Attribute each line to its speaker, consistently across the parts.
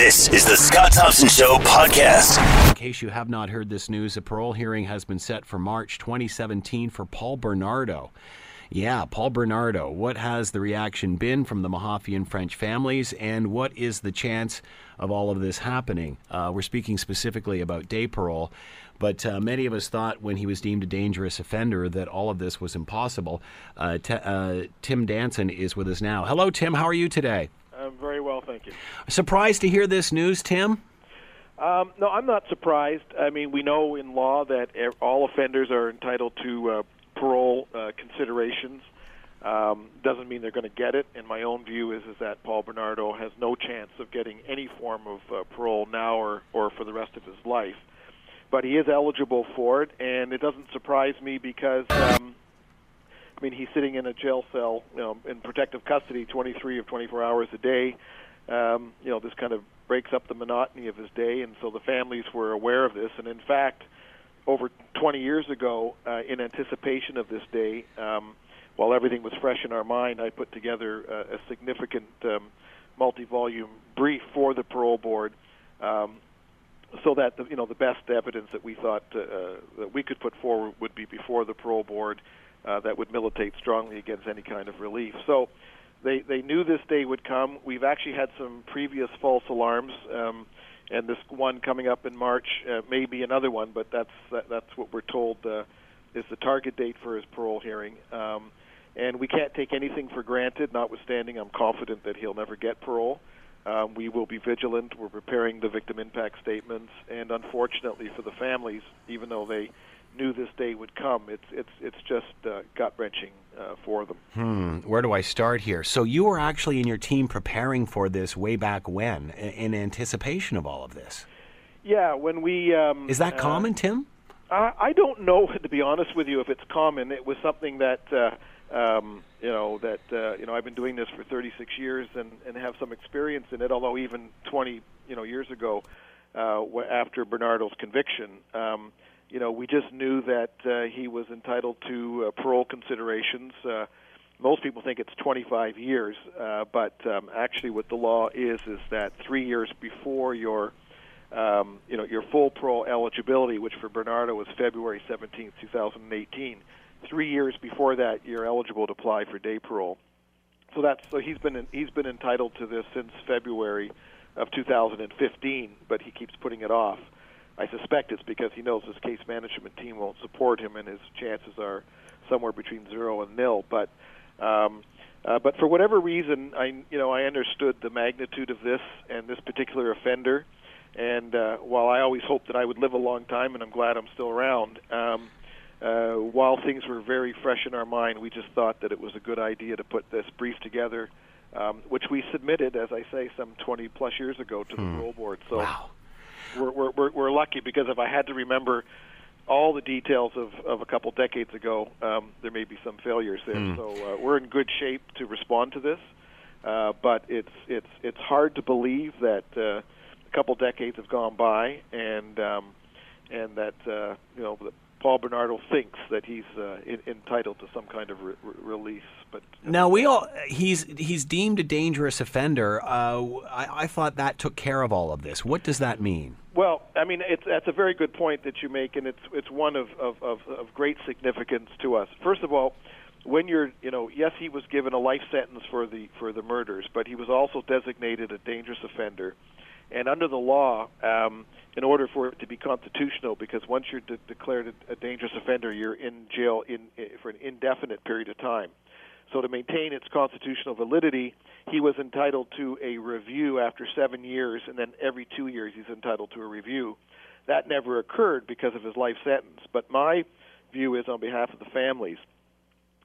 Speaker 1: This is the Scott Thompson Show podcast.
Speaker 2: In case you have not heard this news, a parole hearing has been set for March 2017 for Paul Bernardo. Yeah, Paul Bernardo. What has the reaction been from the Mahaffey French families, and what is the chance of all of this happening? Uh, we're speaking specifically about day parole, but uh, many of us thought when he was deemed a dangerous offender that all of this was impossible. Uh, t- uh, Tim Danson is with us now. Hello, Tim. How are you today?
Speaker 3: Thank you.
Speaker 2: Surprised to hear this news, Tim?
Speaker 3: Um, no, I'm not surprised. I mean, we know in law that all offenders are entitled to uh, parole uh, considerations. Um, doesn't mean they're going to get it. And my own view is is that Paul Bernardo has no chance of getting any form of uh, parole now or or for the rest of his life. But he is eligible for it, and it doesn't surprise me because. Um, I mean, he's sitting in a jail cell, you know, in protective custody, 23 of 24 hours a day. Um, you know, this kind of breaks up the monotony of his day, and so the families were aware of this. And in fact, over 20 years ago, uh, in anticipation of this day, um, while everything was fresh in our mind, I put together uh, a significant um, multi-volume brief for the parole board, um, so that the, you know the best evidence that we thought uh, that we could put forward would be before the parole board uh, that would militate strongly against any kind of relief. So they they knew this day would come. We've actually had some previous false alarms. Um, and this one coming up in March uh, may be another one, but that's that, that's what we're told uh, is the target date for his parole hearing. Um, and we can't take anything for granted. Notwithstanding, I'm confident that he'll never get parole. Um, we will be vigilant. We're preparing the victim impact statements, and unfortunately for the families, even though they knew this day would come, it's it's it's just uh, gut wrenching uh, for them.
Speaker 2: Hmm. Where do I start here? So you were actually in your team preparing for this way back when, in anticipation of all of this.
Speaker 3: Yeah, when we um,
Speaker 2: Is that
Speaker 3: uh,
Speaker 2: common, Tim?
Speaker 3: I, I don't know, to be honest with you, if it's common. It was something that uh, um, you know that uh, you know I've been doing this for 36 years and, and have some experience in it. Although even 20 you know years ago, uh, after Bernardo's conviction, um, you know we just knew that uh, he was entitled to uh, parole considerations. Uh, most people think it's 25 years, uh, but um, actually, what the law is is that three years before your um, you know, your full parole eligibility, which for Bernardo was February 17, 2018. Three years before that, you're eligible to apply for day parole. So that's so he's been he's been entitled to this since February of 2015, but he keeps putting it off. I suspect it's because he knows his case management team won't support him, and his chances are somewhere between zero and nil. But um, uh, but for whatever reason, I you know I understood the magnitude of this and this particular offender. And uh, while I always hoped that I would live a long time, and I'm glad I'm still around, um, uh, while things were very fresh in our mind, we just thought that it was a good idea to put this brief together, um, which we submitted, as I say, some 20 plus years ago to the parole board. So
Speaker 2: Wow.
Speaker 3: We're, we're, we're, we're lucky because if I had to remember all the details of, of a couple decades ago, um, there may be some failures there. So uh, we're in good shape to respond to this, uh, but it's it's it's hard to believe that uh, a couple decades have gone by and um, and that uh, you know that Paul Bernardo thinks that he's uh, in, entitled to some kind of re- re- release, but
Speaker 2: Now we all he's he's deemed a dangerous offender. Uh, I, I thought that took care of all of this. What does that mean?
Speaker 3: Well, I mean, it's that's a very good point that you make, and it's it's one of, of, of, of great significance to us. First of all, when you're, you know, yes, he was given a life sentence for the for the murders, but he was also designated a dangerous offender, and under the law, um, in order for it to be constitutional, because once you're de- declared a, a dangerous offender, you're in jail in, i for an indefinite period of time. So to maintain its constitutional validity, he was entitled to a review after seven years, and then every two years he's entitled to a review. That never occurred because of his life sentence. But my view is, on behalf of the families,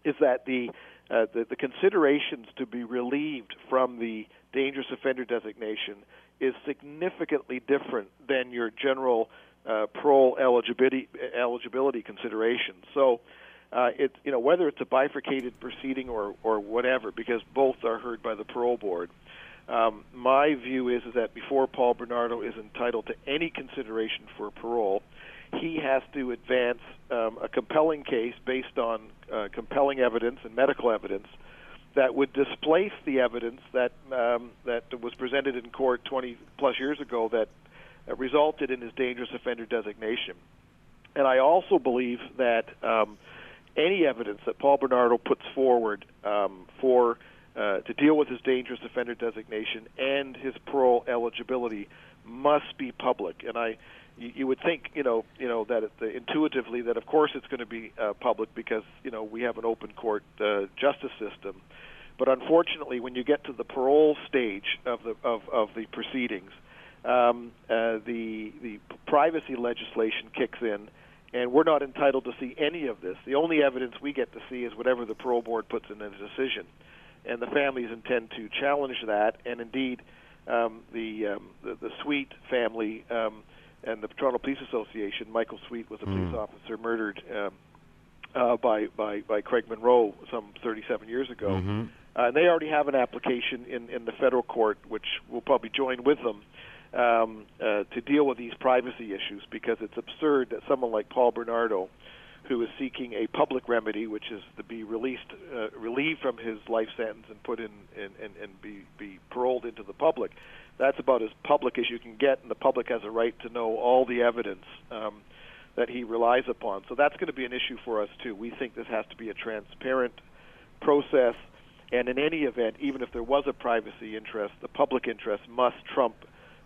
Speaker 3: is that the uh, the, the considerations to be relieved from the dangerous offender designation is significantly different than your general uh, parole eligibility eligibility considerations. So uh, it you know whether it's a bifurcated proceeding or or whatever, because both are heard by the parole board. Um, my view is is that before Paul Bernardo is entitled to any consideration for parole, he has to advance um, a compelling case based on uh, compelling evidence and medical evidence that would displace the evidence that um, that was presented in court 20 plus years ago that uh, resulted in his dangerous offender designation. And I also believe that um, any evidence that Paul Bernardo puts forward um, for uh, to deal with his dangerous offender designation and his parole eligibility must be public. And I, you, you would think, you know, you know that the, intuitively that of course it's going to be uh, public because you know we have an open court uh, justice system. But unfortunately, when you get to the parole stage of the of, of the proceedings, um, uh, the the privacy legislation kicks in, and we're not entitled to see any of this. The only evidence we get to see is whatever the parole board puts in a decision, and the families intend to challenge that. And indeed, um, the, um, the the Sweet family um, and the Toronto Police Association, Michael Sweet was a police
Speaker 2: Mm.
Speaker 3: officer murdered um, uh, by by by Craig Munro some 37 years ago.
Speaker 2: Mhm.
Speaker 3: Uh, and they already have an application in, in the federal court, which will probably join with them um, uh, to deal with these privacy issues because it's absurd that someone like Paul Bernardo, who is seeking a public remedy, which is to be released, uh, relieved from his life sentence and put in and, and, and be, be paroled into the public, that's about as public as you can get, and the public has a right to know all the evidence. Um, that he relies upon. So that's going to be an issue for us too. We think this has to be a transparent process, and in any event, even if there was a privacy interest, the public interest must trump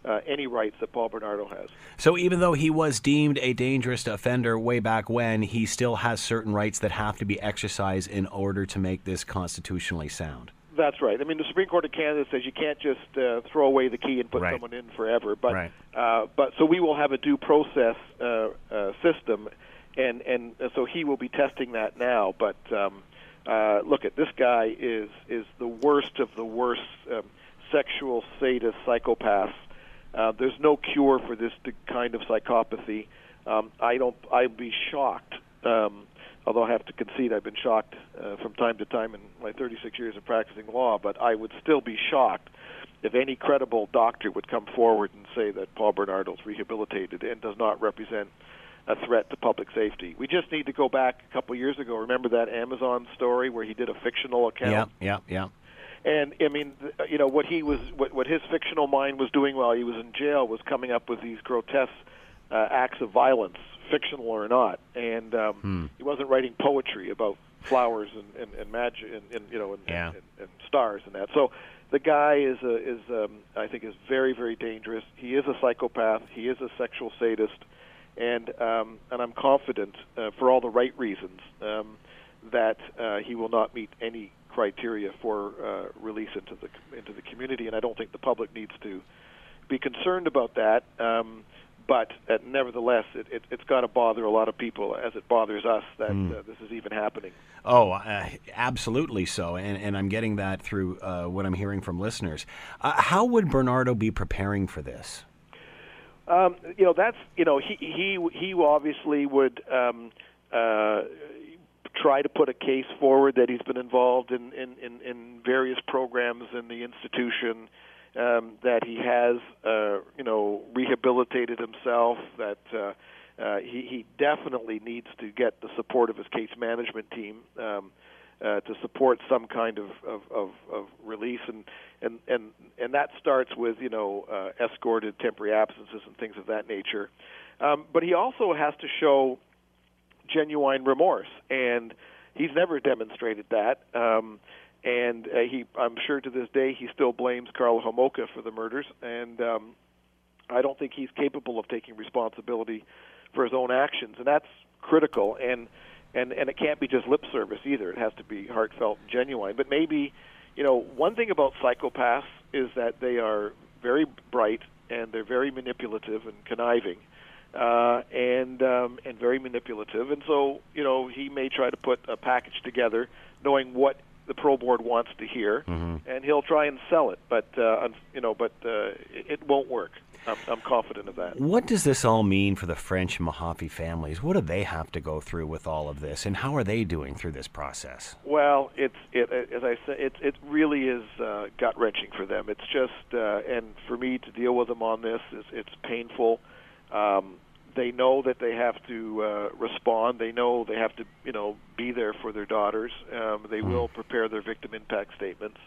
Speaker 3: uh, any rights that Paul Bernardo has.
Speaker 2: So even though he was deemed a dangerous offender way back when, he still has certain rights that have to be exercised in order to make this constitutionally sound.
Speaker 3: That's right. I mean, the Supreme Court of Canada says you can't just uh, throw away the key and put
Speaker 2: Right.
Speaker 3: someone in forever. But
Speaker 2: Right.
Speaker 3: uh, but so we will have a due process uh, uh, system, and and uh, so he will be testing that now. But um, uh, look at this guy is is the worst of the worst um, sexual sadist psychopaths. Uh, there's no cure for this kind of psychopathy. Um, I don't. I'd be shocked. Um, although I have to concede I've been shocked uh, from time to time in my 36 years of practicing law, but I would still be shocked if any credible doctor would come forward and say that Paul Bernardo's rehabilitated and does not represent a threat to public safety. We just need to go back a couple years ago. Remember that Amazon story where he did a fictional account?
Speaker 2: Yeah, yeah, yeah.
Speaker 3: And I mean, you know, what he was, what, what his fictional mind was doing while he was in jail was coming up with these grotesque uh, acts of violence, fictional or not. And um, he wasn't writing poetry about flowers and and, and magic and, and you know and,
Speaker 2: Yeah.
Speaker 3: and, and stars and that. So the guy is a, is um, I think is very very dangerous. He is a psychopath. He is a sexual sadist, and um, and I'm confident uh, for all the right reasons um, that uh, he will not meet any criteria for uh, release into the into the community. And I don't think the public needs to be concerned about that. Um, but uh, nevertheless, it, it, it's got to bother a lot of people, as it bothers us that uh, this is even happening.
Speaker 2: Oh, uh, absolutely so. And, and I'm getting that through uh, what I'm hearing from listeners. Uh, how would Bernardo be preparing for this?
Speaker 3: Um, you know, that's you know he he he obviously would um, uh, try to put a case forward that he's been involved in in, in, in various programs in the institution, um, that he has uh, you know rehabilitated himself, that uh, uh, he he definitely needs to get the support of his case management team. Um, uh, to support some kind of, of, of, of release, and, and, and, and that starts with you know uh, escorted temporary absences and things of that nature. Um, but he also has to show genuine remorse, and he's never demonstrated that. Um, and uh, he, I'm sure to this day, he still blames Karla Homolka for the murders, and um, I don't think he's capable of taking responsibility for his own actions, and that's critical. And and and it can't be just lip service either. It has to be heartfelt and genuine. But maybe, you know, one thing about psychopaths is that they are very bright and they're very manipulative and conniving, uh, and um, and very manipulative. And so, you know, he may try to put a package together, knowing what the pro board wants to hear, and he'll try and sell it. But uh, you know, but uh, it, won't work. I'm, I'm confident of that.
Speaker 2: What does this all mean for the French Mahaffey families? What do they have to go through with all of this, and how are they doing through this process?
Speaker 3: Well, it's it as I said, it it really is uh, gut wrenching for them. It's just uh, and for me to deal with them on this is it's painful. Um, they know that they have to uh, respond. They know they have to, you know, be there for their daughters. Um, they will prepare their victim impact statements.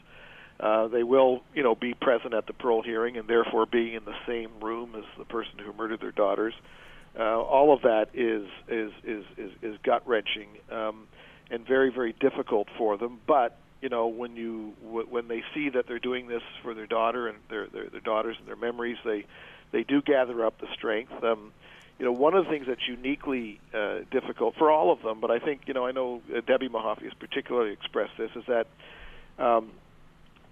Speaker 3: Uh, they will, you know, be present at the parole hearing and therefore be in the same room as the person who murdered their daughters. Uh, all of that is is is is, is gut wrenching um, and very very difficult for them. But you know, when you w- when they see that they're doing this for their daughter and their their, their daughters and their memories, they they do gather up the strength. Um, you know, one of the things that's uniquely uh, difficult for all of them, but I think you know, I know uh, Debbie Mahaffey has particularly expressed this, is that um,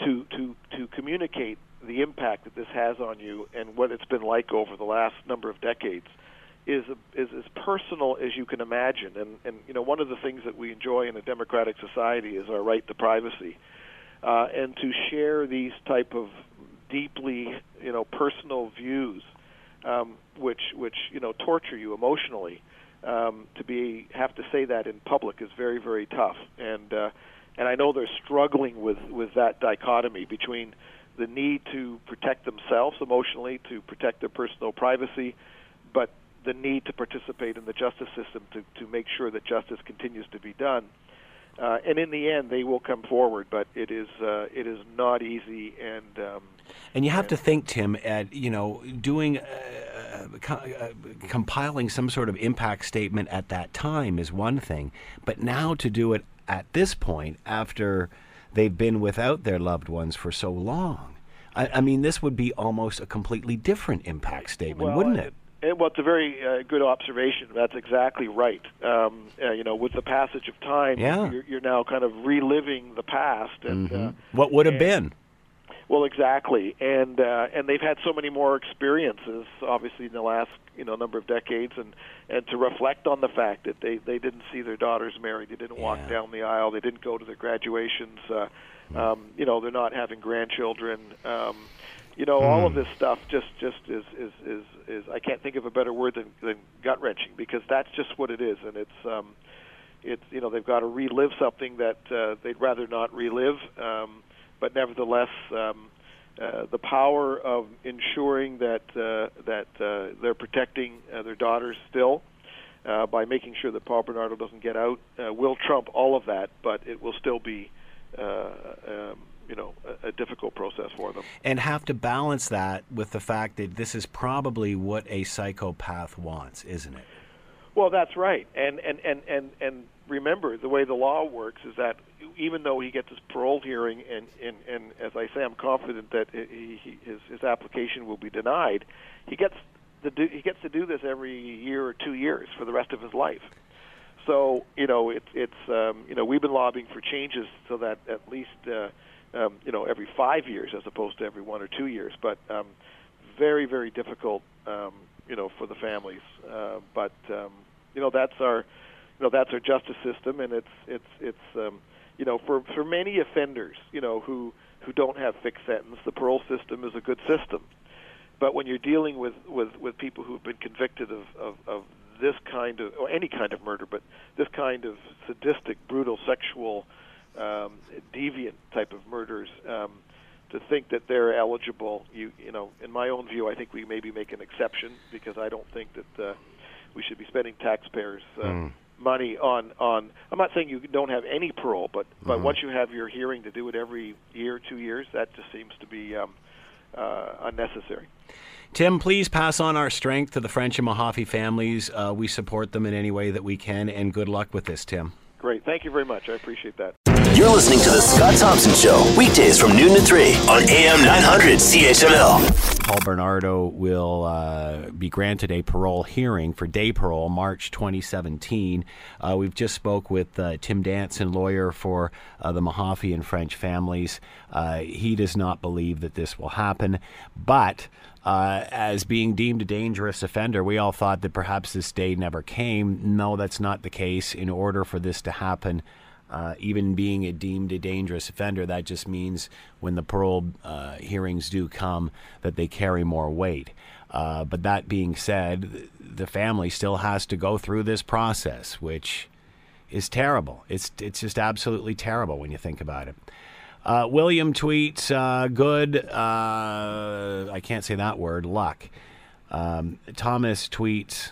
Speaker 3: to to to communicate the impact that this has on you and what it's been like over the last number of decades is is as personal as you can imagine. And and you know, one of the things that we enjoy in a democratic society is our right to privacy, uh, and to share these type of deeply you know personal views, um, which which you know torture you emotionally. Um, to be have to say that in public is very very tough, and uh, and I know they're struggling with with that dichotomy between the need to protect themselves emotionally, to protect their personal privacy, but the need to participate in the justice system to, to make sure that justice continues to be done. Uh, and in the end, they will come forward, but it is uh, it is not easy. And um,
Speaker 2: and you have to think, Tim, at you know doing. Uh, co- uh, compiling some sort of impact statement at that time is one thing, but now to do it at this point after they've been without their loved ones for so long, I, I mean, this would be almost a completely different impact statement,
Speaker 3: well,
Speaker 2: wouldn't it?
Speaker 3: And, well, it's a very uh, good observation. That's exactly right. Um, uh, you know, with the passage of time,
Speaker 2: Yeah.
Speaker 3: you're, you're now kind of reliving the past. And, uh,
Speaker 2: What would have been?
Speaker 3: Well, exactly, and uh, and they've had so many more experiences, obviously, in the last you know number of decades, and and to reflect on the fact that they they didn't see their daughters married, they didn't walk down the aisle, they didn't go to their graduations, uh, um, you know, they're not having grandchildren. Um, you know, all of this stuff just just is is is is I can't think of a better word than, than gut wrenching because that's just what it is, and it's. Um, it's you know they've got to relive something that uh, they'd rather not relive, um, but nevertheless, um, uh, the power of ensuring that uh, that uh, they're protecting uh, their daughters still uh, by making sure that Paul Bernardo doesn't get out uh, will trump all of that, but it will still be uh, um, you know a, a difficult process for them.
Speaker 2: and have to balance that with the fact that this is probably what a psychopath wants, isn't it?
Speaker 3: Well, that's right, and and and and and remember the way the law works is that even though he gets his parole hearing, and and and as I say, I'm confident that he, he, his his application will be denied. He gets the do, he gets to do this every year or two years for the rest of his life. So you know it's it's um, you know we've been lobbying for changes so that at least uh, um, you know every five years as opposed to every one or two years. But um, very very difficult um, you know for the families. Uh, but um, you know that's our you know that's our justice system, and it's it's it's um, you know for for many offenders you know who who don't have fixed sentence, the parole system is a good system. But when you're dealing with with with people who've been convicted of of, of this kind of or any kind of murder, but this kind of sadistic, brutal, sexual, um, deviant type of murders. Um, to think that they're eligible, you you know, in my own view, I think we maybe make an exception because I don't think that uh, we should be spending taxpayers' uh, money on on. I'm not saying you don't have any parole, but but once you have your hearing to do it every year, two years, that just seems to be um, uh, unnecessary.
Speaker 2: Tim, please pass on our strength to the French and Mahaffey families. Uh, we support them in any way that we can, and good luck with this, Tim.
Speaker 3: Great, thank you very much. I appreciate that.
Speaker 1: You're listening to The Scott Thompson Show, weekdays from noon to 3 on AM 900 CHML.
Speaker 2: Paul Bernardo will uh, be granted a parole hearing for day parole March 2017. Uh, we've just spoke with uh, Tim Danson, lawyer for uh, the Mahaffey and French families. Uh, he does not believe that this will happen, but uh, as being deemed a dangerous offender, we all thought that perhaps this day never came. No, that's not the case. In order for this to happen, uh, even being a deemed a dangerous offender, that just means when the parole uh, hearings do come, that they carry more weight. Uh, but that being said, the family still has to go through this process, which is terrible. It's it's just absolutely terrible when you think about it. Uh, William tweets, uh, good, uh, I can't say that word, luck. Um, Thomas tweets,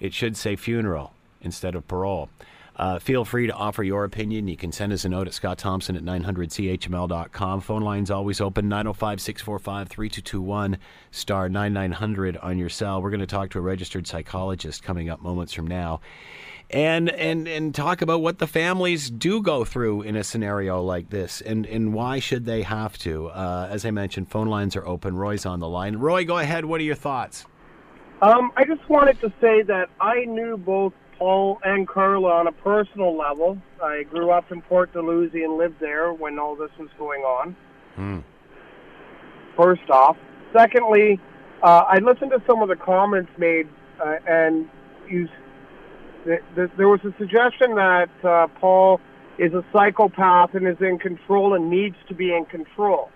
Speaker 2: It should say funeral instead of parole. Uh, feel free to offer your opinion. You can send us a note at Scott Thompson at 900CHML.com. Phone line's always open 905 645 3221 star 9900 on your cell. We're going to talk to a registered psychologist coming up moments from now and and and talk about what the families do go through in a scenario like this and and why should they have to uh, as i mentioned phone lines are open roy's on the line roy go ahead what are your thoughts
Speaker 4: um, i just wanted to say that i knew both paul and karla on a personal level i grew up in port dalhousie and lived there when all this was going on
Speaker 2: hmm.
Speaker 4: first off secondly uh, i listened to some of the comments made uh, and you there was a suggestion that uh, Paul is a psychopath and is in control and needs to be in control.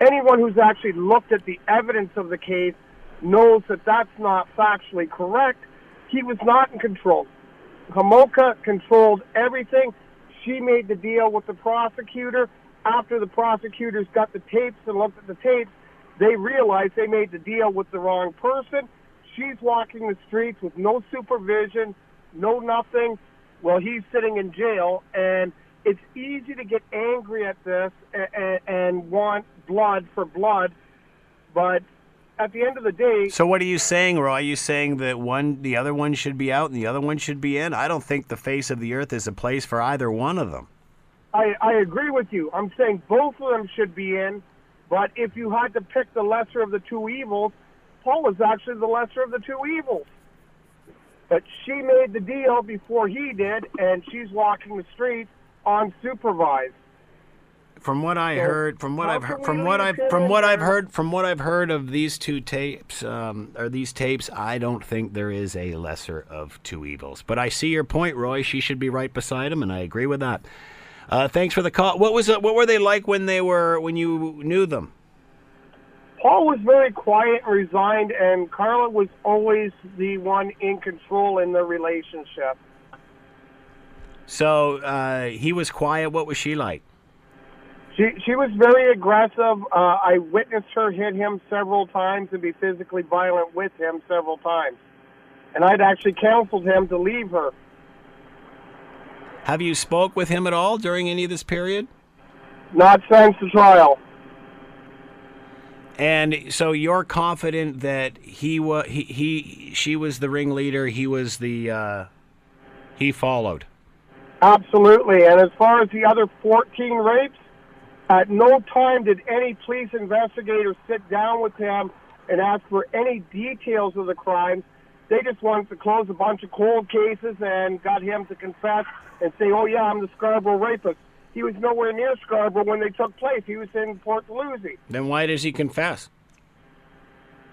Speaker 4: Anyone who's actually looked at the evidence of the case knows that that's not factually correct. He was not in control. Homolka controlled everything. She made the deal with the prosecutor. After the prosecutors got the tapes and looked at the tapes, they realized they made the deal with the wrong person. She's walking the streets with no supervision, no nothing. Well, he's sitting in jail, and it's easy to get angry at this and, and want blood for blood, but at the end of the day.
Speaker 2: So what are you saying, Roy? Are you saying that one, the other one should be out and the other one should be in? I don't think the face of the earth is a place for either one of them.
Speaker 4: I, I agree with you. I'm saying both of them should be in, but if you had to pick the lesser of the two evils, Paul is actually the lesser of the two evils. But she made the deal before he did, and she's walking the streets unsupervised.
Speaker 2: From what I so heard, from what I've heard, from what I've from what I've heard, from what I've heard of these two tapes, um, or these tapes, I don't think there is a lesser of two evils. But I see your point, Roy. She should be right beside him, and I agree with that. Uh, thanks for the call. What was it? What were they like when they were when you knew them?
Speaker 4: Paul was very quiet and resigned, and Karla was always the one in control in the relationship.
Speaker 2: So uh, he was quiet. What was she like?
Speaker 4: She she was very aggressive. Uh, I witnessed her hit him several times and be physically violent with him several times, and I'd actually counseled him to leave her.
Speaker 2: Have you spoke with him at all during any of this period?
Speaker 4: Not since the trial.
Speaker 2: And so you're confident that he was he, he she was the ringleader. He was the uh, he followed.
Speaker 4: Absolutely. And as far as the other 14 rapes, at no time did any police investigators sit down with him and ask for any details of the crimes. They just wanted to close a bunch of cold cases and got him to confess and say, "Oh yeah, I'm the Scarborough rapist." He was nowhere near Scarborough when they took place. He was in Port Dalhousie.
Speaker 2: Then why does he confess?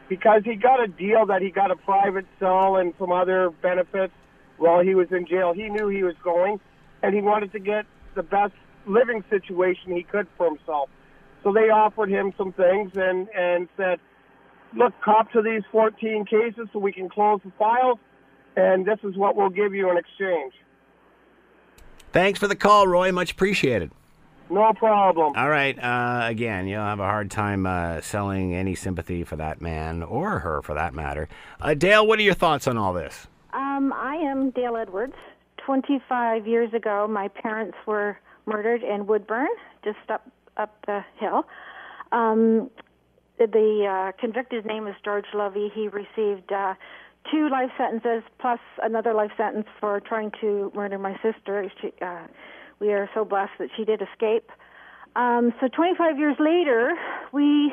Speaker 4: Because he got a deal that he got a private cell and some other benefits while he was in jail. He knew he was going, and he wanted to get the best living situation he could for himself. So they offered him some things and and said, "Look, cop to these 14 cases so we can close the files, and this is what we'll give you in exchange."
Speaker 2: Thanks for the call, Roy. Much appreciated.
Speaker 4: No problem.
Speaker 2: All right. Uh, again, you'll have a hard time uh, selling any sympathy for that man or her, for that matter. Uh, Dale, what are your thoughts on all this?
Speaker 5: Um, I am Dale Edwards. 25 years ago, my parents were murdered in Woodburn, just up up the hill. Um, the uh, convicted name is George Lovey. He received uh, two life sentences plus another life sentence for trying to murder my sister. She, uh, we are so blessed that she did escape. Um, so 25 years later, we,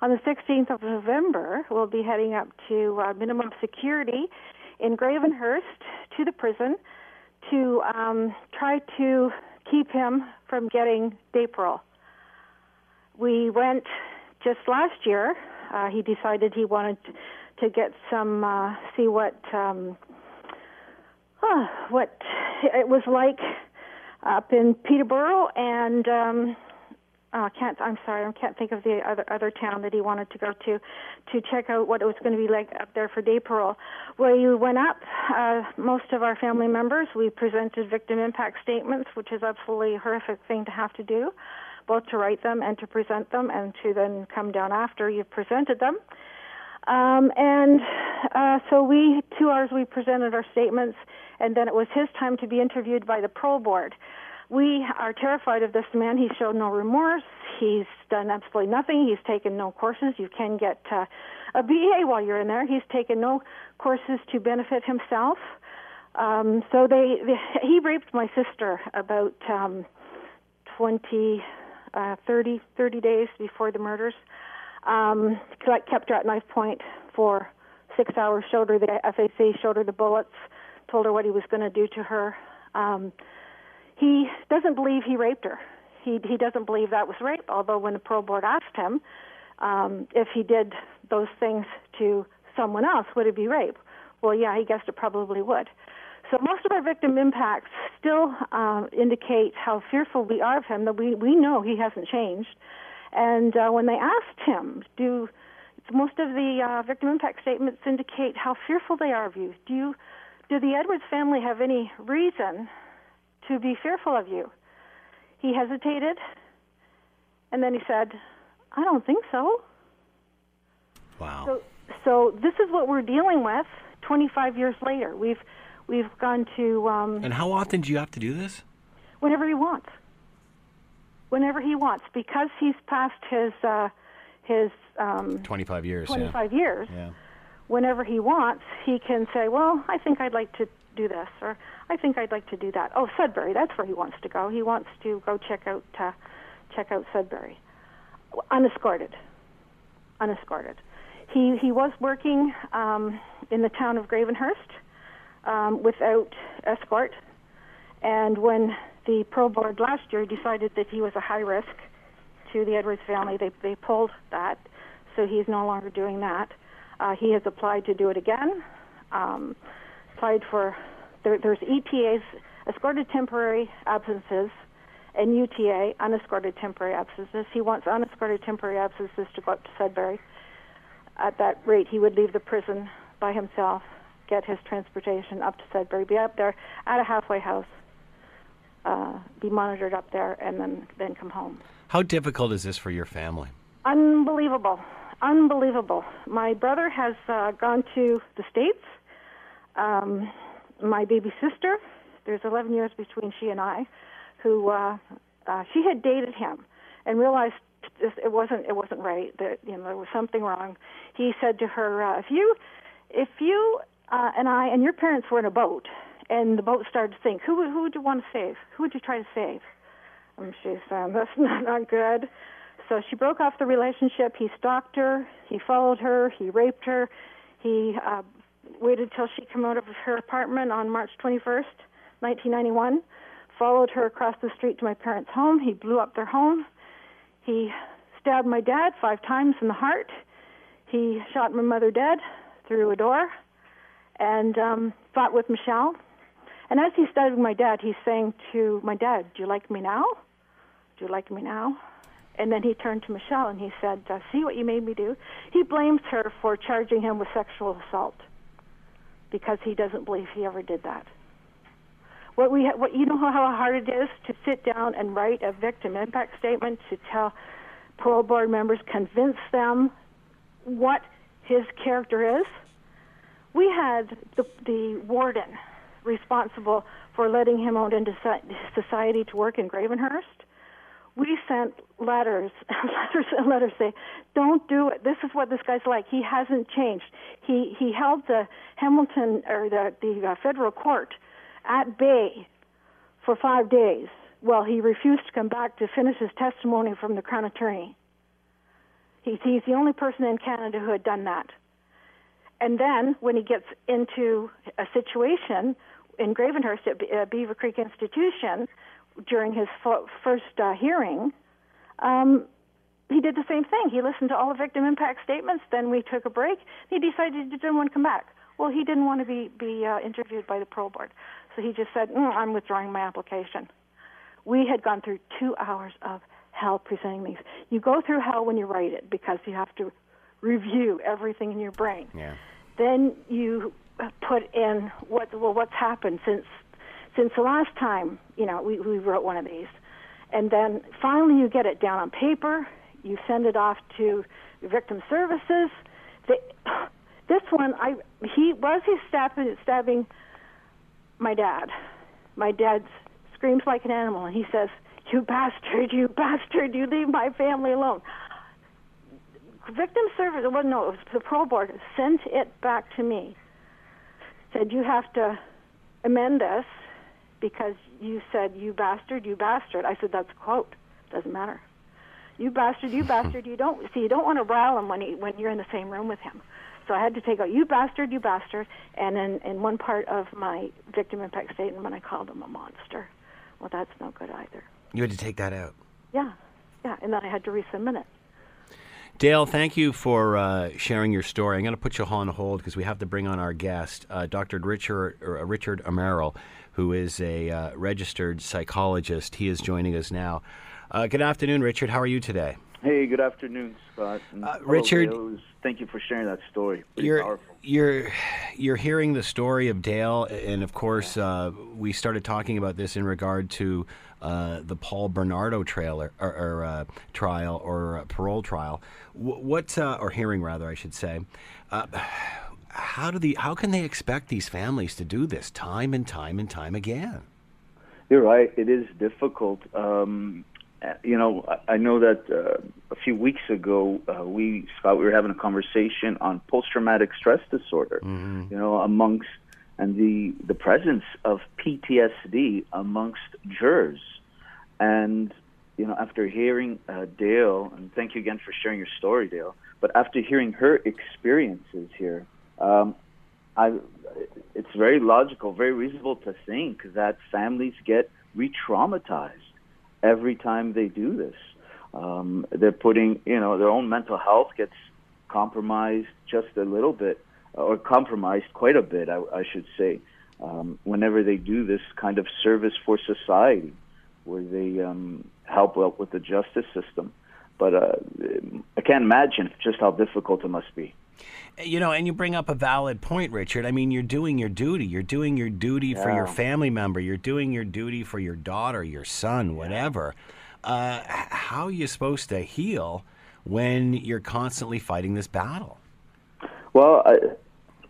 Speaker 5: on the 16th of November, will be heading up to uh, minimum security in Gravenhurst to the prison to um, try to keep him from getting day parole. We went just last year. Uh, he decided he wanted to get some uh, see what um, uh, what it was like up in Peterborough and um, uh, can't I'm sorry I can't think of the other other town that he wanted to go to to check out what it was going to be like up there for day parole. Well, you went up. Uh, most of our family members we presented victim impact statements, which is absolutely a horrific thing to have to do, both to write them and to present them and to then come down after you've presented them. Um, and uh, so we, two hours, we presented our statements, and then it was his time to be interviewed by the parole board. We are terrified of this man. He showed no remorse. He's done absolutely nothing. He's taken no courses. You can get uh, a BA while you're in there. He's taken no courses to benefit himself. Um, so they, they, he raped my sister about um, 20, uh, 30, 30 days before the murders. Um, kept her at knife point for six hours. Showed her the FAC. Showed her the bullets. Told her what he was going to do to her. Um, he doesn't believe he raped her. He he doesn't believe that was rape. Although when the parole board asked him um, if he did those things to someone else, would it be rape? Well, yeah, he guessed it probably would. So most of our victim impacts still um, indicate how fearful we are of him. That we we know he hasn't changed. And uh, when they asked him, do most of the uh, victim impact statements indicate how fearful they are of you? Do you do the Edwards family have any reason to be fearful of you? He hesitated, and then he said, "I don't think so."
Speaker 2: Wow.
Speaker 5: So, so this is what we're dealing with. Twenty-five years later, we've we've gone to. Um,
Speaker 2: and how often do you have to do this?
Speaker 5: Whenever he wants. Whenever he wants, because he's passed his uh, his um,
Speaker 2: 25 years.
Speaker 5: 25
Speaker 2: yeah.
Speaker 5: years.
Speaker 2: Yeah.
Speaker 5: Whenever he wants, he can say, "Well, I think I'd like to do this," or "I think I'd like to do that." Oh, Sudbury, that's where he wants to go. He wants to go check out uh, check out Sudbury, unescorted, unescorted. He he was working um, in the town of Gravenhurst um, without escort, and when the parole board last year decided that he was a high risk to the Edwards family, they they pulled that, so he's no longer doing that. Uh, he has applied to do it again. Um, applied for there, there's ETAs, escorted temporary absences, and UTA, unescorted temporary absences. He wants unescorted temporary absences to go up to Sudbury. At that rate, he would leave the prison by himself, get his transportation up to Sudbury, be up there at a halfway house, uh, be monitored up there, and then then come home.
Speaker 2: How difficult is this for your family?
Speaker 5: Unbelievable unbelievable. My brother has uh, gone to the States. Um, my baby sister, there's 11 years between she and I, who uh, uh, she had dated him and realized it wasn't it wasn't right. That you know there was something wrong. He said to her, uh, "If you, if you uh, and I and your parents were in a boat, and the boat started to sink, who who would you want to save? Who would you try to save?" And she said, "That's not, not good." So she broke off the relationship. He stalked her. He followed her. He raped her. He uh, waited till she came out of her apartment on March 21st, 1991. Followed her across the street to my parents' home. He blew up their home. He stabbed my dad five times in the heart. He shot my mother dead through a door, and um, fought with Michelle. And as he's stabbing my dad, he's saying to my dad, "Do you like me now? Do you like me now?" And then he turned to Michelle and he said, uh, "See what you made me do." He blames her for charging him with sexual assault because he doesn't believe he ever did that. What we, ha- what you know how hard it is to sit down and write a victim impact statement to tell parole board members, convince them what his character is. We had the, the warden responsible for letting him out into society to work in Gravenhurst we sent letters, letters and letters say, "Don't do it. This is what this guy's like. He hasn't changed. He he held the Hamilton or the the uh, federal court at bay for five days. Well, he refused to come back to finish his testimony from the crown attorney. He's he's the only person in Canada who had done that. And then when he gets into a situation in Gravenhurst at uh, Beaver Creek Institution during his first uh, hearing, um, he did the same thing. He listened to all the victim impact statements. Then we took a break. He decided he didn't want to come back. Well, he didn't want to be be uh, interviewed by the parole board, so he just said, mm, "I'm withdrawing my application." We had gone through two hours of hell presenting these. You go through hell when you write it because you have to review everything in your brain.
Speaker 2: Yeah.
Speaker 5: Then you put in what well what's happened since since the last time, you know, we, we wrote one of these. And then finally you get it down on paper, you send it off to victim services. They, one, I he was he stabbing stabbing my dad. My dad screams like an animal, and he says, "You bastard! You bastard! You leave my family alone." Victim service, well, no, it was the parole board sent it back to me. Said you have to amend this because you said you bastard, you bastard. I said that's a quote. Doesn't matter. You bastard, you bastard. You don't see. You don't want to rile him when he when you're in the same room with him. So I had to take out you bastard, you bastard, and in in one part of my victim impact statement, when I called him a monster. Well, that's no good either.
Speaker 2: You had to take that out.
Speaker 5: Yeah, yeah, and then I had to resubmit it.
Speaker 2: Dale, thank you for uh, sharing your story. I'm going to put you on hold because we have to bring on our guest, uh, Dr. Richard uh, Richard Amaral, who is a uh, registered psychologist. He is joining us now. Uh, good afternoon, Richard. How are you today?
Speaker 6: Hey, good afternoon, Scott.
Speaker 2: Uh, Richard-
Speaker 6: Dale. Thank you for sharing that story. Pretty
Speaker 2: you're
Speaker 6: powerful.
Speaker 2: you're you're hearing the story of Dale, and of course, uh, we started talking about this in regard to uh, the Paul Bernardo trailer or, or uh, trial or uh, parole trial. Wh- what uh, or hearing rather, I should say. How do the how can they expect these families to do this time and time and time again?
Speaker 6: You're right. It is difficult. Um, you know, I, I know that uh, a few weeks ago, uh, we Scott, we were having a conversation on post-traumatic stress disorder. You know, amongst and the the presence of PTSD amongst jurors, and you know, after hearing uh, Dale, and thank you again for sharing your story, Dale. But after hearing her experiences here, um, I, it's very logical, very reasonable to think that families get re-traumatized every time they do this. Um, they're putting, you know, their own mental health gets compromised just a little bit, or compromised quite a bit, I, I should say, um, whenever they do this kind of service for society, where they um, help out with the justice system. But uh, I can't imagine just how difficult it must be.
Speaker 2: You know, and you bring up a valid point, Richard. I mean, you're doing your duty. You're doing your duty for your family member. You're doing your duty for your daughter, your son, whatever. Uh, how are you supposed to heal when you're constantly fighting this battle?
Speaker 6: Well, I,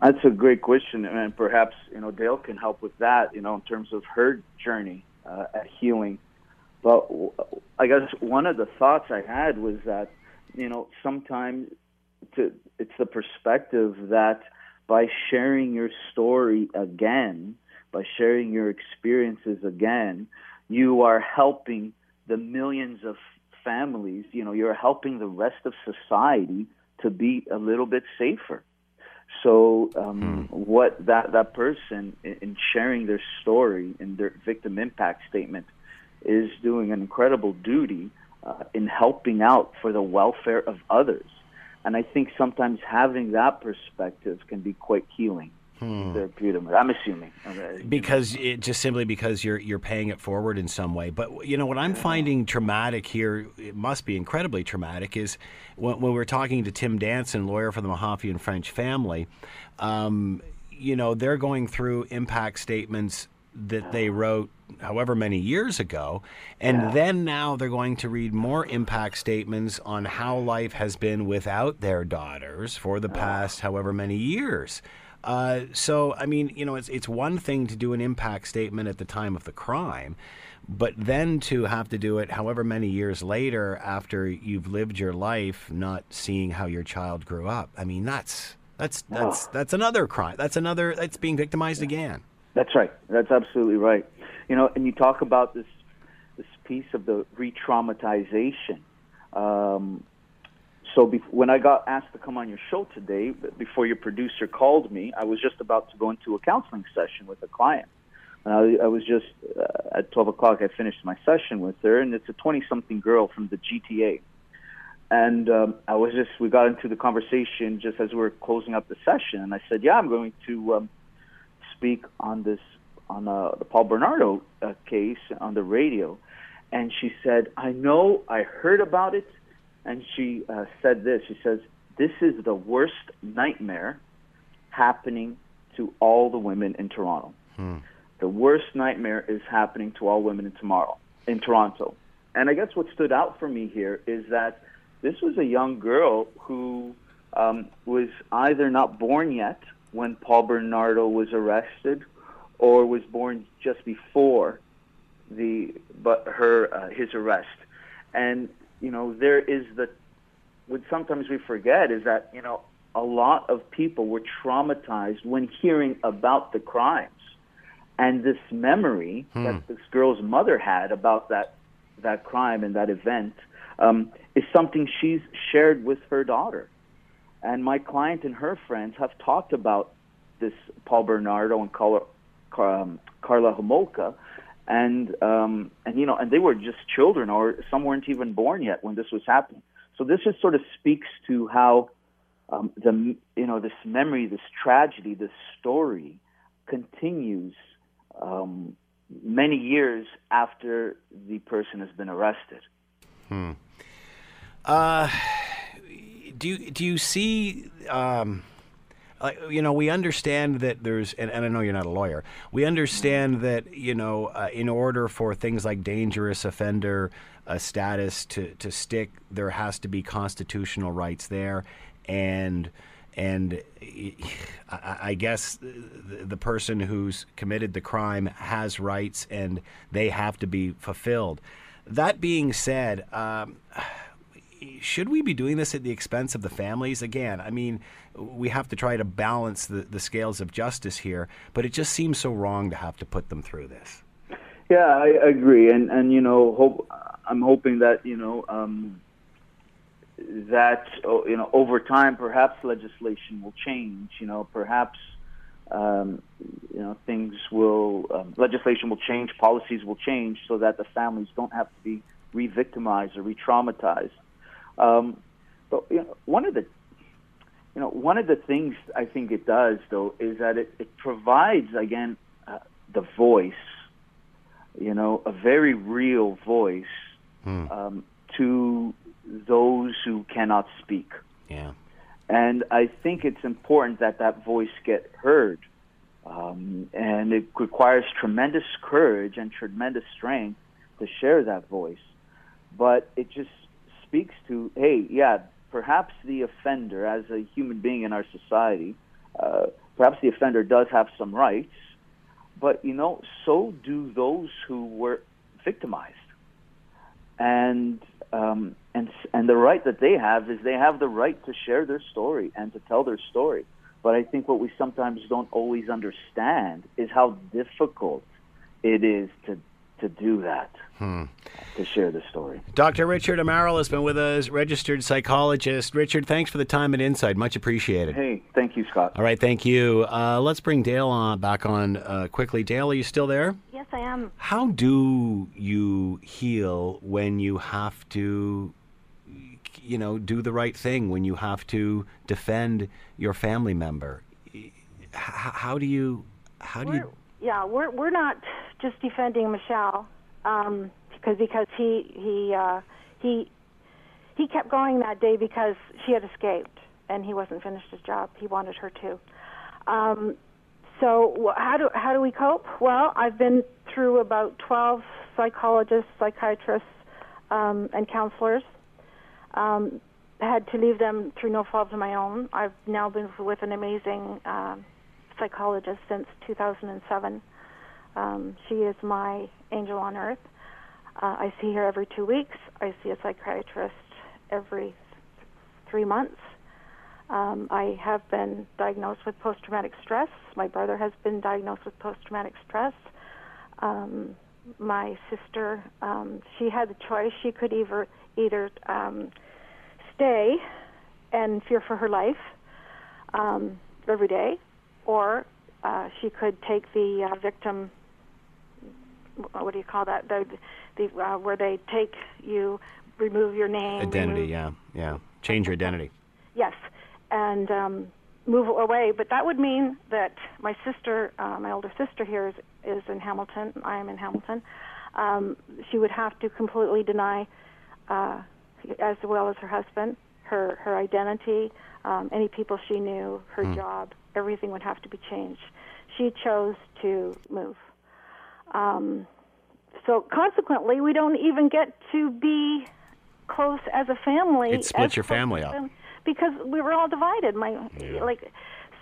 Speaker 6: that's a great question, and perhaps you know Dale can help with that. You know, in terms of her journey uh, at healing. But I guess one of the thoughts I had was that you know sometimes to, it's the perspective that by sharing your story again, by sharing your experiences again, you are helping the millions of families. You know, you're helping the rest of society to be a little bit safer. So, um, what that that person in, in sharing their story in their victim impact statement is doing an incredible duty uh, in helping out for the welfare of others. And I think sometimes having that perspective can be quite healing. Therapeutic. I'm assuming. Okay.
Speaker 2: because it just simply because you're you're paying it forward in some way. But you know what I'm finding traumatic here, it must be incredibly traumatic, is when, when we're talking to Tim Danson, lawyer for the Mahaffey and French family. Um, you know they're going through impact statements that they wrote however many years ago and then now they're going to read more impact statements on how life has been without their daughters for the past however many years uh, so I mean, you know, it's it's one thing to do an impact statement at the time of the crime, but then to have to do it however many years later after you've lived your life, not seeing how your child grew up. I mean, that's that's that's that's another crime. That's another that's being victimized again.
Speaker 6: That's right. That's absolutely right. You know, and you talk about this this piece of the re-traumatization. Um, so be- when I got asked to come on your show today, before your producer called me, I was just about to go into a counseling session with a client. And I, I was just uh, at 12 o'clock. I finished my session with her, and it's a 20-something girl from the GTA. And um, I was just we got into the conversation just as we were closing up the session, and I said, "Yeah, I'm going to." Um, speak on this on uh, the Paul Bernardo uh, case on the radio, and she said, "I know, I heard about it," and she uh, said this. She says, "This is the worst nightmare happening to all the women in Toronto. The worst nightmare is happening to all women in tomorrow in Toronto." And I guess what stood out for me here is that this was a young girl who um, was either not born yet when Paul Bernardo was arrested, or was born just before the but her uh, his arrest. And you know there is the what sometimes we forget is that you know a lot of people were traumatized when hearing about the crimes, and this memory that this girl's mother had about that that crime and that event um, is something she's shared with her daughter. And my client and her friends have talked about this Paul Bernardo and Karla, um, Karla Homolka, and um, and you know, and they were just children, or some weren't even born yet when this was happening. So this just sort of speaks to how um, the you know this memory, this tragedy, this story continues um, many years after the person has been arrested.
Speaker 2: Do you do you see um, like you know we understand that there's and, and I know you're not a lawyer we understand that you know uh, in order for things like dangerous offender uh, status to to stick there has to be constitutional rights there. And and I, guess the person who's committed the crime has rights and they have to be fulfilled. That being said um, should we be doing this at the expense of the families? Again, I mean, we have to try to balance the, the scales of justice here, but it just seems so wrong to have to put them through this.
Speaker 6: Yeah, I agree, and and you know, hope I'm hoping that you know um, that oh, you know over time, perhaps legislation will change. You know, perhaps um, you know things will um, legislation will change, policies will change, so that the families don't have to be re-victimized or re-traumatized. Um, but you know, one of the you know one of the things I think it does though is that it, it provides again uh, the voice, you know, a very real voice um, to those who cannot speak.
Speaker 2: Yeah.
Speaker 6: And I think it's important that that voice get heard. Um, and it requires tremendous courage and tremendous strength to share that voice. But it just speaks to, hey, yeah, perhaps the offender, as a human being in our society, uh, perhaps the offender does have some rights, but you know, so do those who were victimized. And um, and and the right that they have is they have the right to share their story and to tell their story. But I think what we sometimes don't always understand is how difficult it is to to do that, to share the story.
Speaker 2: Dr. Richard Amaral has been with us, registered psychologist. Richard, thanks for the time and insight. Much appreciated.
Speaker 6: Hey, thank you, Scott.
Speaker 2: All right, thank you. Uh, let's bring Dale on, back on uh, quickly. Dale, are you still there?
Speaker 5: Yes, I am.
Speaker 2: How do you heal when you have to, you know, do the right thing, when you have to defend your family member? H- how do you, how do
Speaker 5: We're,
Speaker 2: you,
Speaker 5: yeah, we're we're not just defending Michelle um, because because he he uh, he he kept going that day because she had escaped and he wasn't finished his job. He wanted her to. Um, so how do how do we cope? Well, I've been through about twelve psychologists, psychiatrists, um, and counselors. Um, had to leave them through no fault of my own. I've now been with an amazing um, psychologist since 2007. Um, she is my angel on earth. Uh, I see her every two weeks. I see a psychiatrist every th- three months. Um, I have been diagnosed with post traumatic stress. My brother has been diagnosed with post traumatic stress. Um, my sister, um, she had the choice. She could either either um, stay and fear for her life um, every day, or uh, she could take the uh, victim. What do you call that? The, the uh, where they take you, remove your name,
Speaker 2: identity,
Speaker 5: remove-
Speaker 2: yeah, yeah. Change your identity.
Speaker 5: Yes, and um, move away. But that would mean that my sister, uh, my older sister here, is, is in Hamilton. I am in Hamilton. Um, she would have to completely deny, uh, as well as her husband, her her identity, um, any people she knew, her job. Everything would have to be changed. She chose to move. Um, so consequently, we don't even get to be close as a family.
Speaker 2: It splits your family up.
Speaker 5: because we were all divided. My like,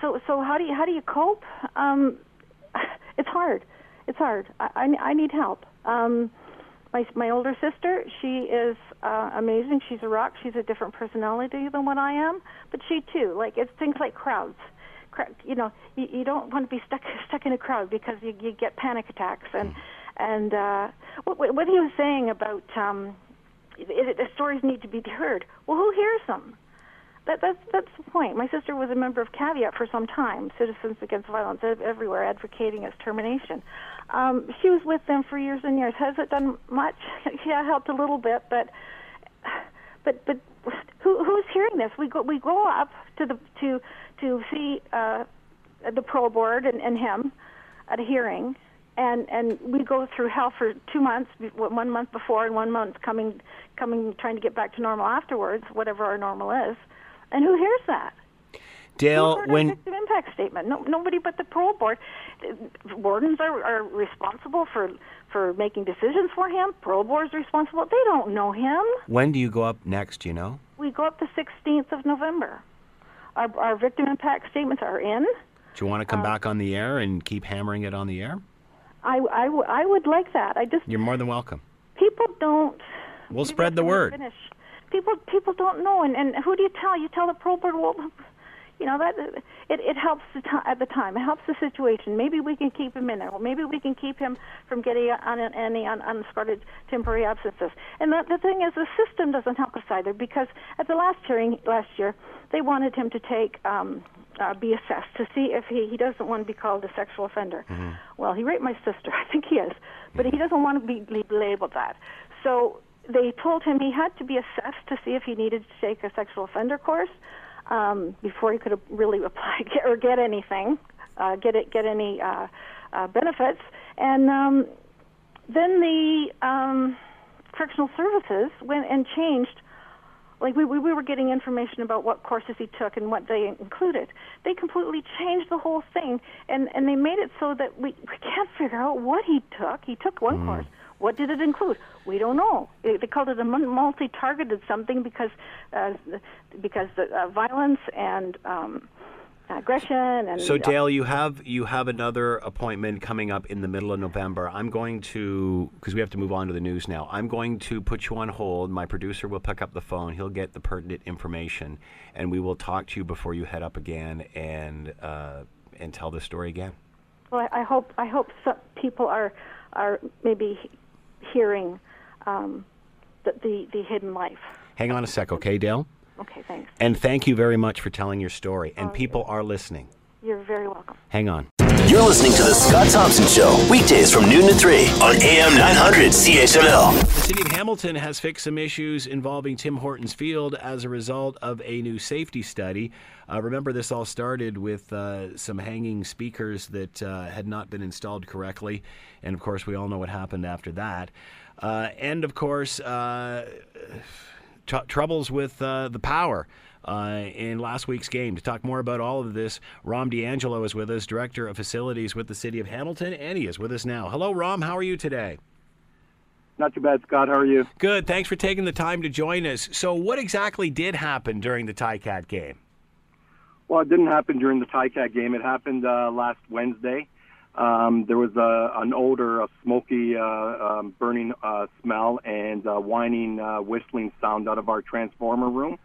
Speaker 5: so so how do you how do you cope? Um, it's hard. It's hard. I I, I need help. Um, my my older sister, she is uh, amazing. She's a rock. She's a different personality than what I am, but she too. Like it's things like crowds. You know, you, you don't want to be stuck stuck in a crowd because you, you get panic attacks and and uh, what what he was saying about um, it, the stories need to be heard. Well, who hears them? That, that's that's the point. My sister was a member of Caveat for some time, Citizens Against Violence everywhere, advocating its termination. Um, she was with them for years and years. Has it done much? yeah, helped a little bit, but but but who who's hearing this? We go we go up to the to to see uh, the parole board and, and him at a hearing, and and we go through hell for two months, one month before and one month coming coming trying to get back to normal afterwards, whatever our normal is. And who hears that?
Speaker 2: Dale,
Speaker 5: Who heard our
Speaker 2: when
Speaker 5: victim impact statement? No, nobody but the parole board. Wardens are, are responsible for for making decisions for him. Parole board's responsible. They don't know him.
Speaker 2: when do you go up next? You know.
Speaker 5: We go up the 16th of November. Our, our victim impact statements are in.
Speaker 2: Do you want to come uh, back on the air and keep hammering it on the air?
Speaker 5: I, I, w- I would like that. I just
Speaker 2: You're more than welcome.
Speaker 5: people don't.
Speaker 2: We'll spread the word.
Speaker 5: Finish. People people don't know, and and who do you tell? You tell the parole board. Well, you know that it it helps the ti at the time. It helps the situation. Maybe we can keep him in there. Well, maybe we can keep him from getting on any un, unsupported temporary absences. And the, the thing is, the system doesn't help us either because at the last hearing last year, they wanted him to take. Um, uh, be assessed to see if he, he doesn't want to be called a sexual offender. Well, he raped my sister. I think he is, but he doesn't want to be be labeled that. So they told him he had to be assessed to see if he needed to take a sexual offender course um, before he could really apply get, or get anything, uh, get it, get any uh, uh, benefits. And um, then the um, correctional services went and changed. Like we, we we were getting information about what courses he took and what they included. They completely changed the whole thing, and and they made it so that we we can't figure out what he took. He took one course. What did it include? We don't know. It, they called it a multi-targeted something because uh, because the uh, violence and um, aggression and
Speaker 2: So Dale, you have you have another appointment coming up in the middle of November. I'm going to because we have to move on to the news now. I'm going to put you on hold. My producer will pick up the phone. He'll get the pertinent information, and we will talk to you before you head up again and uh, and tell the story again.
Speaker 5: Well, I I hope I hope some people are are maybe hearing um, the, the the hidden life.
Speaker 2: Hang on a sec, okay, Dale?
Speaker 5: Okay, thanks.
Speaker 2: And thank you very much for telling your story. And people are listening.
Speaker 5: You're very welcome.
Speaker 2: Hang on.
Speaker 1: You're listening to The Scott Thompson Show, weekdays from noon to 3 on AM 900 CHML.
Speaker 2: The city of Hamilton has fixed some issues involving Tim Hortons Field as a result of a new safety study. Uh, remember, this all started with uh, some hanging speakers that uh, had not been installed correctly. And of course, we all know what happened after that. Uh, and of course, tr- troubles with uh, the power. Uh, in last week's game. To talk more about all of this, Rom D'Angelo is with us, Director of Facilities with the City of Hamilton, and he is with us now. Hello, Rom. How are you today?
Speaker 7: Not too bad, Scott. How are you?
Speaker 2: Good. Thanks for taking the time to join us. So, what exactly did happen during the Cat game?
Speaker 7: Well, it didn't happen during the Cat game. It happened uh, last Wednesday. Um, there was a, an odor, a smoky, uh, um, burning uh, smell, and uh, whining, uh, whistling sound out of our transformer room.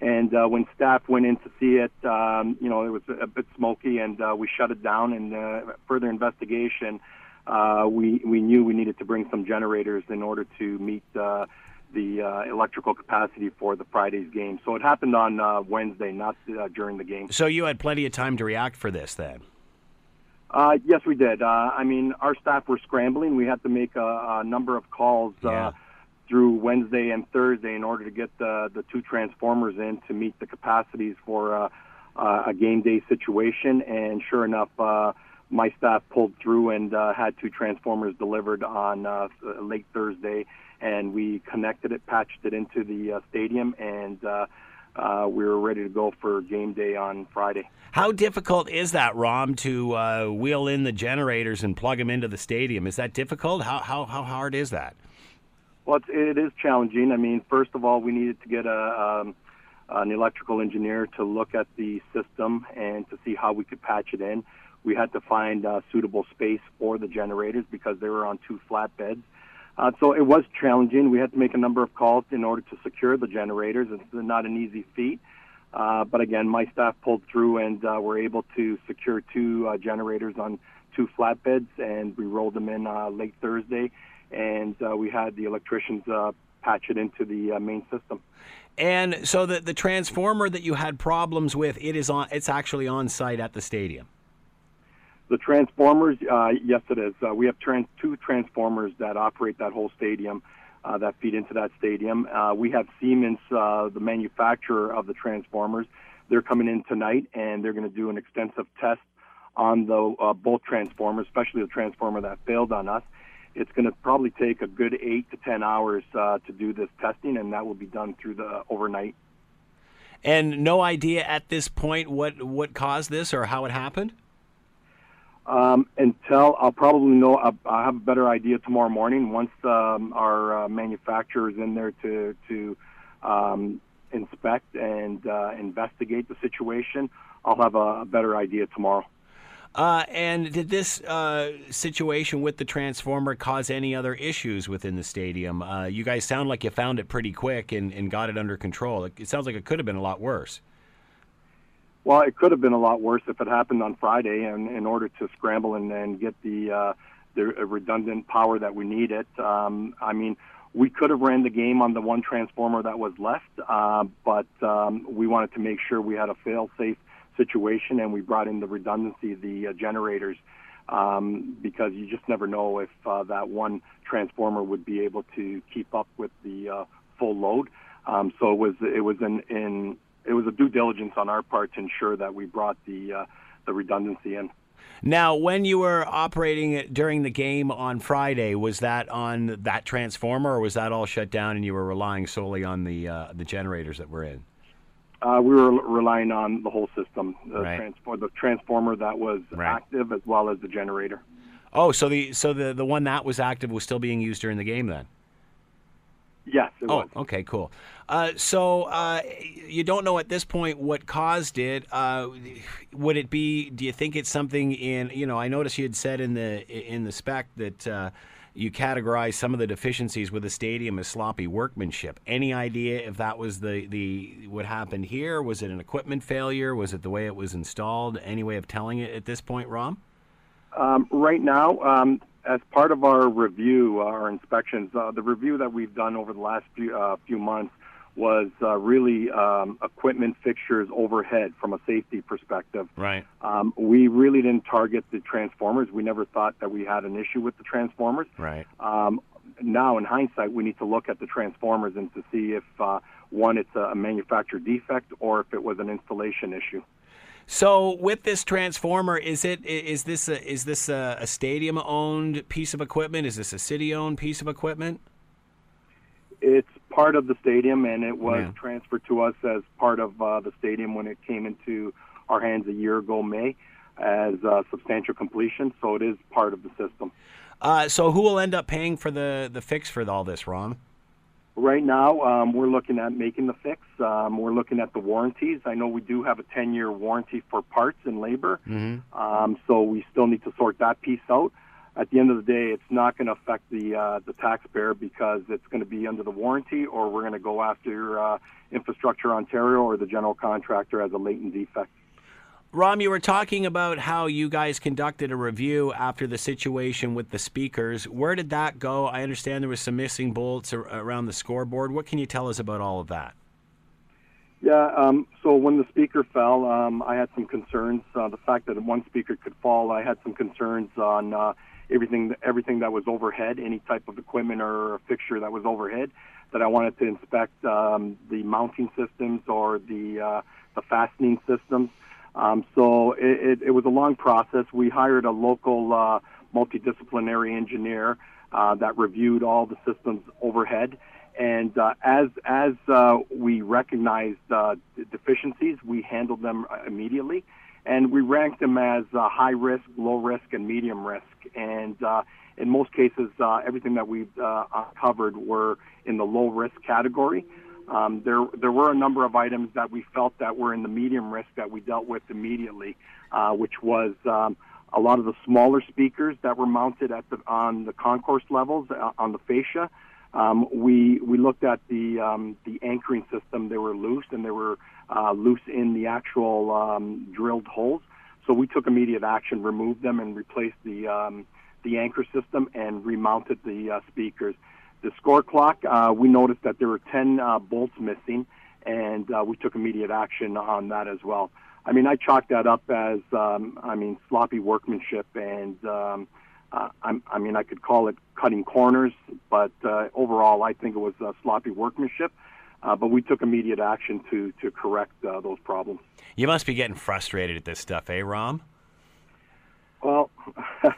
Speaker 7: And uh, when staff went in to see it, um, you know, it was a bit smoky, and uh, we shut it down. And uh, further investigation, uh, we we knew we needed to bring some generators in order to meet uh, the uh, electrical capacity for the Friday's game. So it happened on uh, Wednesday, not uh, during the game.
Speaker 2: So, you had plenty of time to react for this then?
Speaker 7: Uh, yes, we did. Uh, I mean, our staff were scrambling. We had to make a, a number of calls
Speaker 2: Yeah.
Speaker 7: uh, through Wednesday and Thursday in order to get the the two transformers in to meet the capacities for uh, uh, a game day situation. And sure enough, uh, my staff pulled through and uh, had two transformers delivered on uh, late Thursday, and we connected it, patched it into the uh, stadium, and uh, uh, we were ready to go for game day on Friday.
Speaker 2: How difficult is that, Rom, to uh, wheel in the generators and plug them into the stadium? Is that difficult? How, how, how hard is that?
Speaker 7: Well, it's, it is challenging. I mean, first of all, we needed to get a um, an electrical engineer to look at the system and to see how we could patch it in. We had to find uh, suitable space for the generators because they were on two flat beds. Uh, so it was challenging. We had to make a number of calls in order to secure the generators. It's not an easy feat. Uh, but again, my staff pulled through and uh, were able to secure two uh, generators on two flatbeds, and we rolled them in uh, late Thursday, and uh, we had the electricians uh, patch it into the uh, main system.
Speaker 2: And so the the transformer that you had problems with, it is on. It's actually on site at the stadium.
Speaker 7: The transformers, uh, yes, it is. Uh, we have trans- two transformers that operate that whole stadium. Uh, that feed into that stadium. Uh, we have Siemens, uh, the manufacturer of the transformers. They're coming in tonight, and they're going to do an extensive test on the uh, both transformers, especially the transformer that failed on us. It's going to probably take a good eight to ten hours to do this testing, and that will be done through the overnight.
Speaker 2: And no idea at this point what what caused this or how it happened.
Speaker 7: Um, until I'll probably know, I'll, I'll have a better idea tomorrow morning once um, our uh, manufacturer is in there to to um, inspect and uh, investigate the situation. I'll have a, a better idea tomorrow.
Speaker 2: Uh, and did this uh, situation with the transformer cause any other issues within the stadium? Uh, you guys sound like you found it pretty quick and, and got it under control. It, it sounds like it could have been a lot worse.
Speaker 7: Well, it could have been a lot worse if it happened on Friday, and in order to scramble and, get the uh, the redundant power that we needed. Um, I mean, we could have ran the game on the one transformer that was left, uh, but um, we wanted to make sure we had a fail-safe situation, and we brought in the redundancy, the uh, generators, um, because you just never know if uh, that one transformer would be able to keep up with the uh, full load. Um, so it was it was in, in it was a due diligence on our part to ensure that we brought the uh, the redundancy in.
Speaker 2: Now, when you were operating it during the game on Friday, was that on that transformer, or was that all shut down and you were relying solely on the uh, the generators that were in?
Speaker 7: Uh, we were relying on the whole system, the,
Speaker 2: Right.
Speaker 7: transfor- the transformer that was
Speaker 2: Right.
Speaker 7: active as well as the generator.
Speaker 2: Oh, so the so the the one that was active was still being used during the game then.
Speaker 7: Yes,
Speaker 2: Oh,
Speaker 7: was.
Speaker 2: okay, cool. Uh, so uh, you don't know at this point what caused it. Uh, would it be? Do you think it's something in? You know, I noticed you had said in the in the spec that uh, you categorized some of the deficiencies with the stadium as sloppy workmanship. Any idea if that was the the what happened here? Was it an equipment failure? Was it the way it was installed? Any way of telling it at this point, Rom?
Speaker 7: Um, right now, um, as part of our review, uh, our inspections, uh, the review that we've done over the last few, uh, few months was uh, really um, equipment fixtures overhead from a safety perspective.
Speaker 2: Right.
Speaker 7: Um, we really didn't target the transformers. We never thought that we had an issue with the transformers.
Speaker 2: Right.
Speaker 7: Um, now, in hindsight, we need to look at the transformers and to see if uh, one, it's a manufacturer defect, or if it was an installation issue.
Speaker 2: So with this transformer, is it is this a, is this a, a stadium owned piece of equipment? Is this a city owned piece of equipment?
Speaker 7: It's part of the stadium, and it was
Speaker 2: Yeah.
Speaker 7: transferred to us as part of uh, the stadium when it came into our hands a year ago, May, as uh, substantial completion. So it is part of the system.
Speaker 2: Uh, so who will end up paying for the the fix for all this, Ron?
Speaker 7: Right now, um, we're looking at making the fix. Um, we're looking at the warranties. I know we do have a 10 year warranty for parts and labor,
Speaker 2: Mm-hmm.
Speaker 7: um, so we still need to sort that piece out. At the end of the day, it's not going to affect the uh, the taxpayer because it's going to be under the warranty, or we're going to go after uh, Infrastructure Ontario or the general contractor as a latent defect.
Speaker 2: Rom, you were talking about how you guys conducted a review after the situation with the speakers. Where did that go? I understand there was some missing bolts ar- around the scoreboard. What can you tell us about all of that?
Speaker 7: Yeah, um, so when the speaker fell, um, I had some concerns. Uh, the fact that one speaker could fall, I had some concerns on uh, everything everything that was overhead, any type of equipment or fixture that was overhead. That I wanted to inspect um, the mounting systems or the uh, the fastening systems. Um, so it, it, it was a long process. We hired a local uh, multidisciplinary engineer uh, that reviewed all the systems overhead. And uh, as as uh, we recognized uh, deficiencies, we handled them uh, immediately, and we ranked them as high risk, low risk, and medium risk. And in most cases, everything that we uncovered were in the low risk category. Um, there, there were a number of items that we felt that were in the medium risk that we dealt with immediately, uh, which was um, a lot of the smaller speakers that were mounted at the, on the concourse levels uh, on the fascia. Um, we we looked at the um, the anchoring system. They were loose and they were uh, loose in the actual um, drilled holes. So we took immediate action, removed them, and replaced the um, the anchor system and remounted the uh, speakers. The score clock, uh, we noticed that there were 10 uh, bolts missing, and uh, we took immediate action on that as well. I mean, I chalked that up as, um, I mean, sloppy workmanship, and um, uh, I'm, I mean, I could call it cutting corners, but uh, overall, I think it was uh, sloppy workmanship. Uh, but we took immediate action to to correct uh, those problems.
Speaker 2: You must be getting frustrated at this stuff, eh, Rom?
Speaker 7: Well,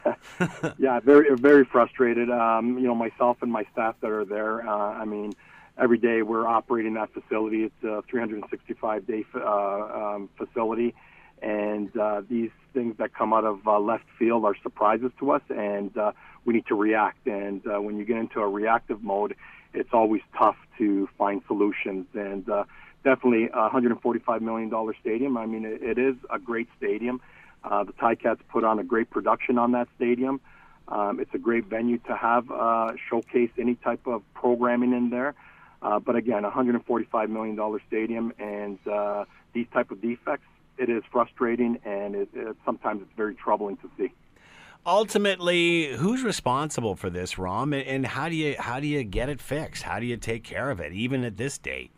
Speaker 7: yeah, very very frustrated. Um, you know, myself and my staff that are there. Uh, I mean, every day we're operating that facility. It's a 365 day uh, um, facility, and uh, these things that come out of uh, left field are surprises to us, and uh, we need to react. And uh, when you get into a reactive mode, it's always tough to find solutions. And uh, definitely, a 145 million dollar stadium. I mean, it, it is a great stadium. Uh, the Ticats put on a great production on that stadium. Um, it's a great venue to have uh, showcase any type of programming in there. Uh, but again, 145 million dollar stadium and uh, these type of defects, it is frustrating and it, it, sometimes it's very troubling to see.
Speaker 2: Ultimately, who's responsible for this, Rom, and how do you how do you get it fixed? How do you take care of it, even at this date?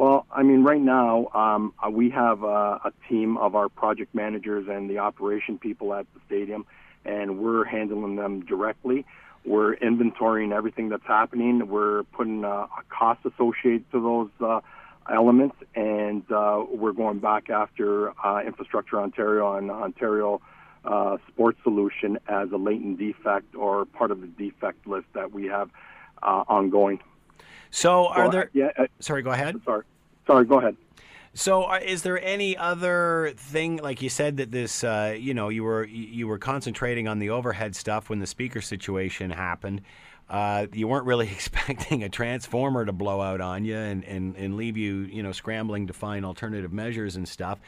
Speaker 7: Well, I mean, right now um, uh, we have uh, a team of our project managers and the operation people at the stadium, and we're handling them directly. We're inventorying everything that's happening. We're putting uh, a cost associated to those uh, elements, and uh, we're going back after uh, Infrastructure Ontario and Ontario uh, Sports Solution as a latent defect or part of the defect list that we have uh, ongoing.
Speaker 2: So, are
Speaker 7: So,
Speaker 2: there?
Speaker 7: yeah,
Speaker 2: sorry, go ahead.
Speaker 7: Sorry, sorry. Go ahead.
Speaker 2: So, uh, is there any other thing, like you said, that this, uh, you know, you were you were concentrating on the overhead stuff when the speaker situation happened. Uh, you weren't really expecting a transformer to blow out on you and, and, and leave you, you know, scrambling to find alternative measures and stuff.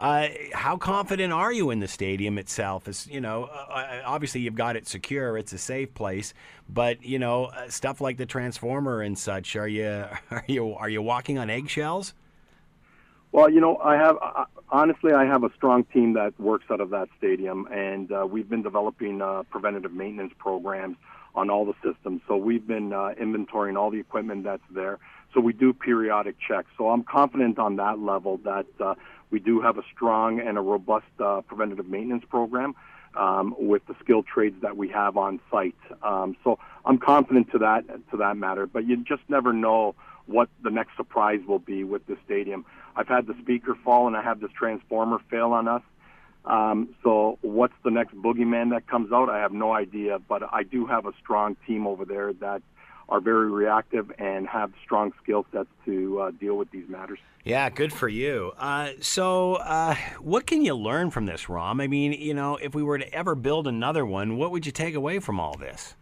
Speaker 2: Uh, how confident are you in the stadium itself? Is you know, uh, obviously you've got it secure; it's a safe place. But you know, uh, stuff like the transformer and such. Are you are you are you walking on eggshells?
Speaker 7: Well, you know, I have uh, honestly, I have a strong team that works out of that stadium, and uh, we've been developing uh, preventative maintenance programs on all the systems. So we've been uh, inventorying all the equipment that's there. So we do periodic checks. So I'm confident on that level that uh, we do have a strong and a robust uh, preventative maintenance program um, with the skilled trades that we have on site. Um, so I'm confident to that to that matter. But you just never know what the next surprise will be with the stadium. I've had the speaker fall and I have this transformer fail on us. Um, so what's the next boogeyman that comes out? I have no idea, but I do have a strong team over there that are very reactive and have strong skill sets to uh, deal with these matters.
Speaker 2: Yeah, good for you. Uh, so, uh, what can you learn from this, Rom? I mean, you know, if we were to ever build another one, what would you take away from all this?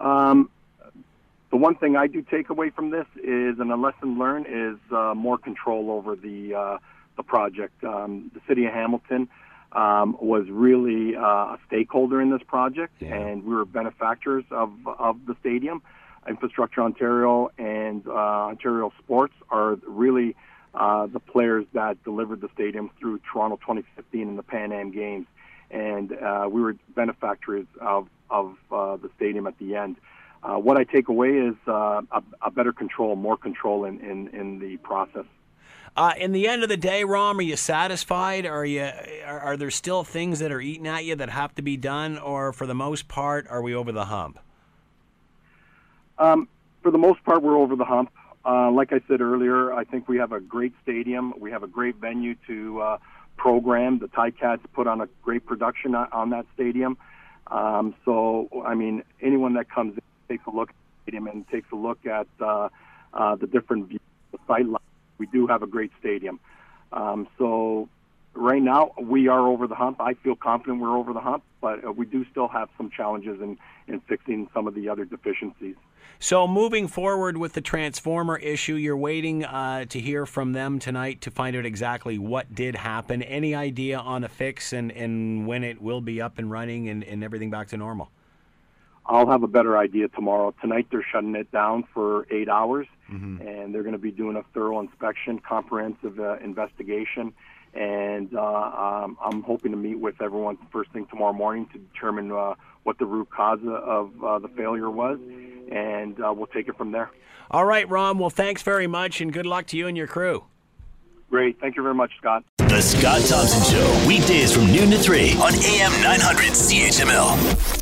Speaker 7: Um, the one thing I do take away from this is, and a lesson learned, is uh, more control over the uh, the project. Um, the city of Hamilton um, was really uh, a stakeholder in this project,
Speaker 2: Yeah.
Speaker 7: and we were benefactors of of the stadium. Infrastructure Ontario and uh, Ontario Sports are really uh, the players that delivered the stadium through Toronto 2015 and the Pan Am Games, and uh, we were benefactors of of uh, the stadium at the end. Uh, what I take away is uh, a, a better control, more control in, in, in the process.
Speaker 2: Uh, in the end of the day, Rom, are you satisfied? Are you are, are there still things that are eating at you that have to be done, or for the most part, are we over the hump?
Speaker 7: Um, for the most part, we're over the hump. Uh, like I said earlier, I think we have a great stadium. We have a great venue to uh, program. The Ticats put on a great production on, on that stadium. Um, so, I mean, anyone that comes in takes a look at the stadium and takes a look at uh, uh, the different views, the sight. We do have a great stadium. Um, so, right now we are over the hump. I feel confident we're over the hump, but uh, we do still have some challenges in, in fixing some of the other deficiencies.
Speaker 2: So, moving forward with the transformer issue, you're waiting uh, to hear from them tonight to find out exactly what did happen. Any idea on a fix and, and when it will be up and running and, and everything back to normal?
Speaker 7: I'll have a better idea tomorrow. Tonight they're shutting it down for eight hours, mm-hmm. and they're going to be doing a thorough inspection, comprehensive uh, investigation, and uh, um, I'm hoping to meet with everyone first thing tomorrow morning to determine uh, what the root cause of uh, the failure was, and uh, we'll take it from there.
Speaker 2: All right, Ron. Well, thanks very much, and good luck to you and your crew.
Speaker 7: Great. Thank you very much, Scott.
Speaker 1: The Scott Thompson Show, weekdays from noon to 3 on AM 900 CHML.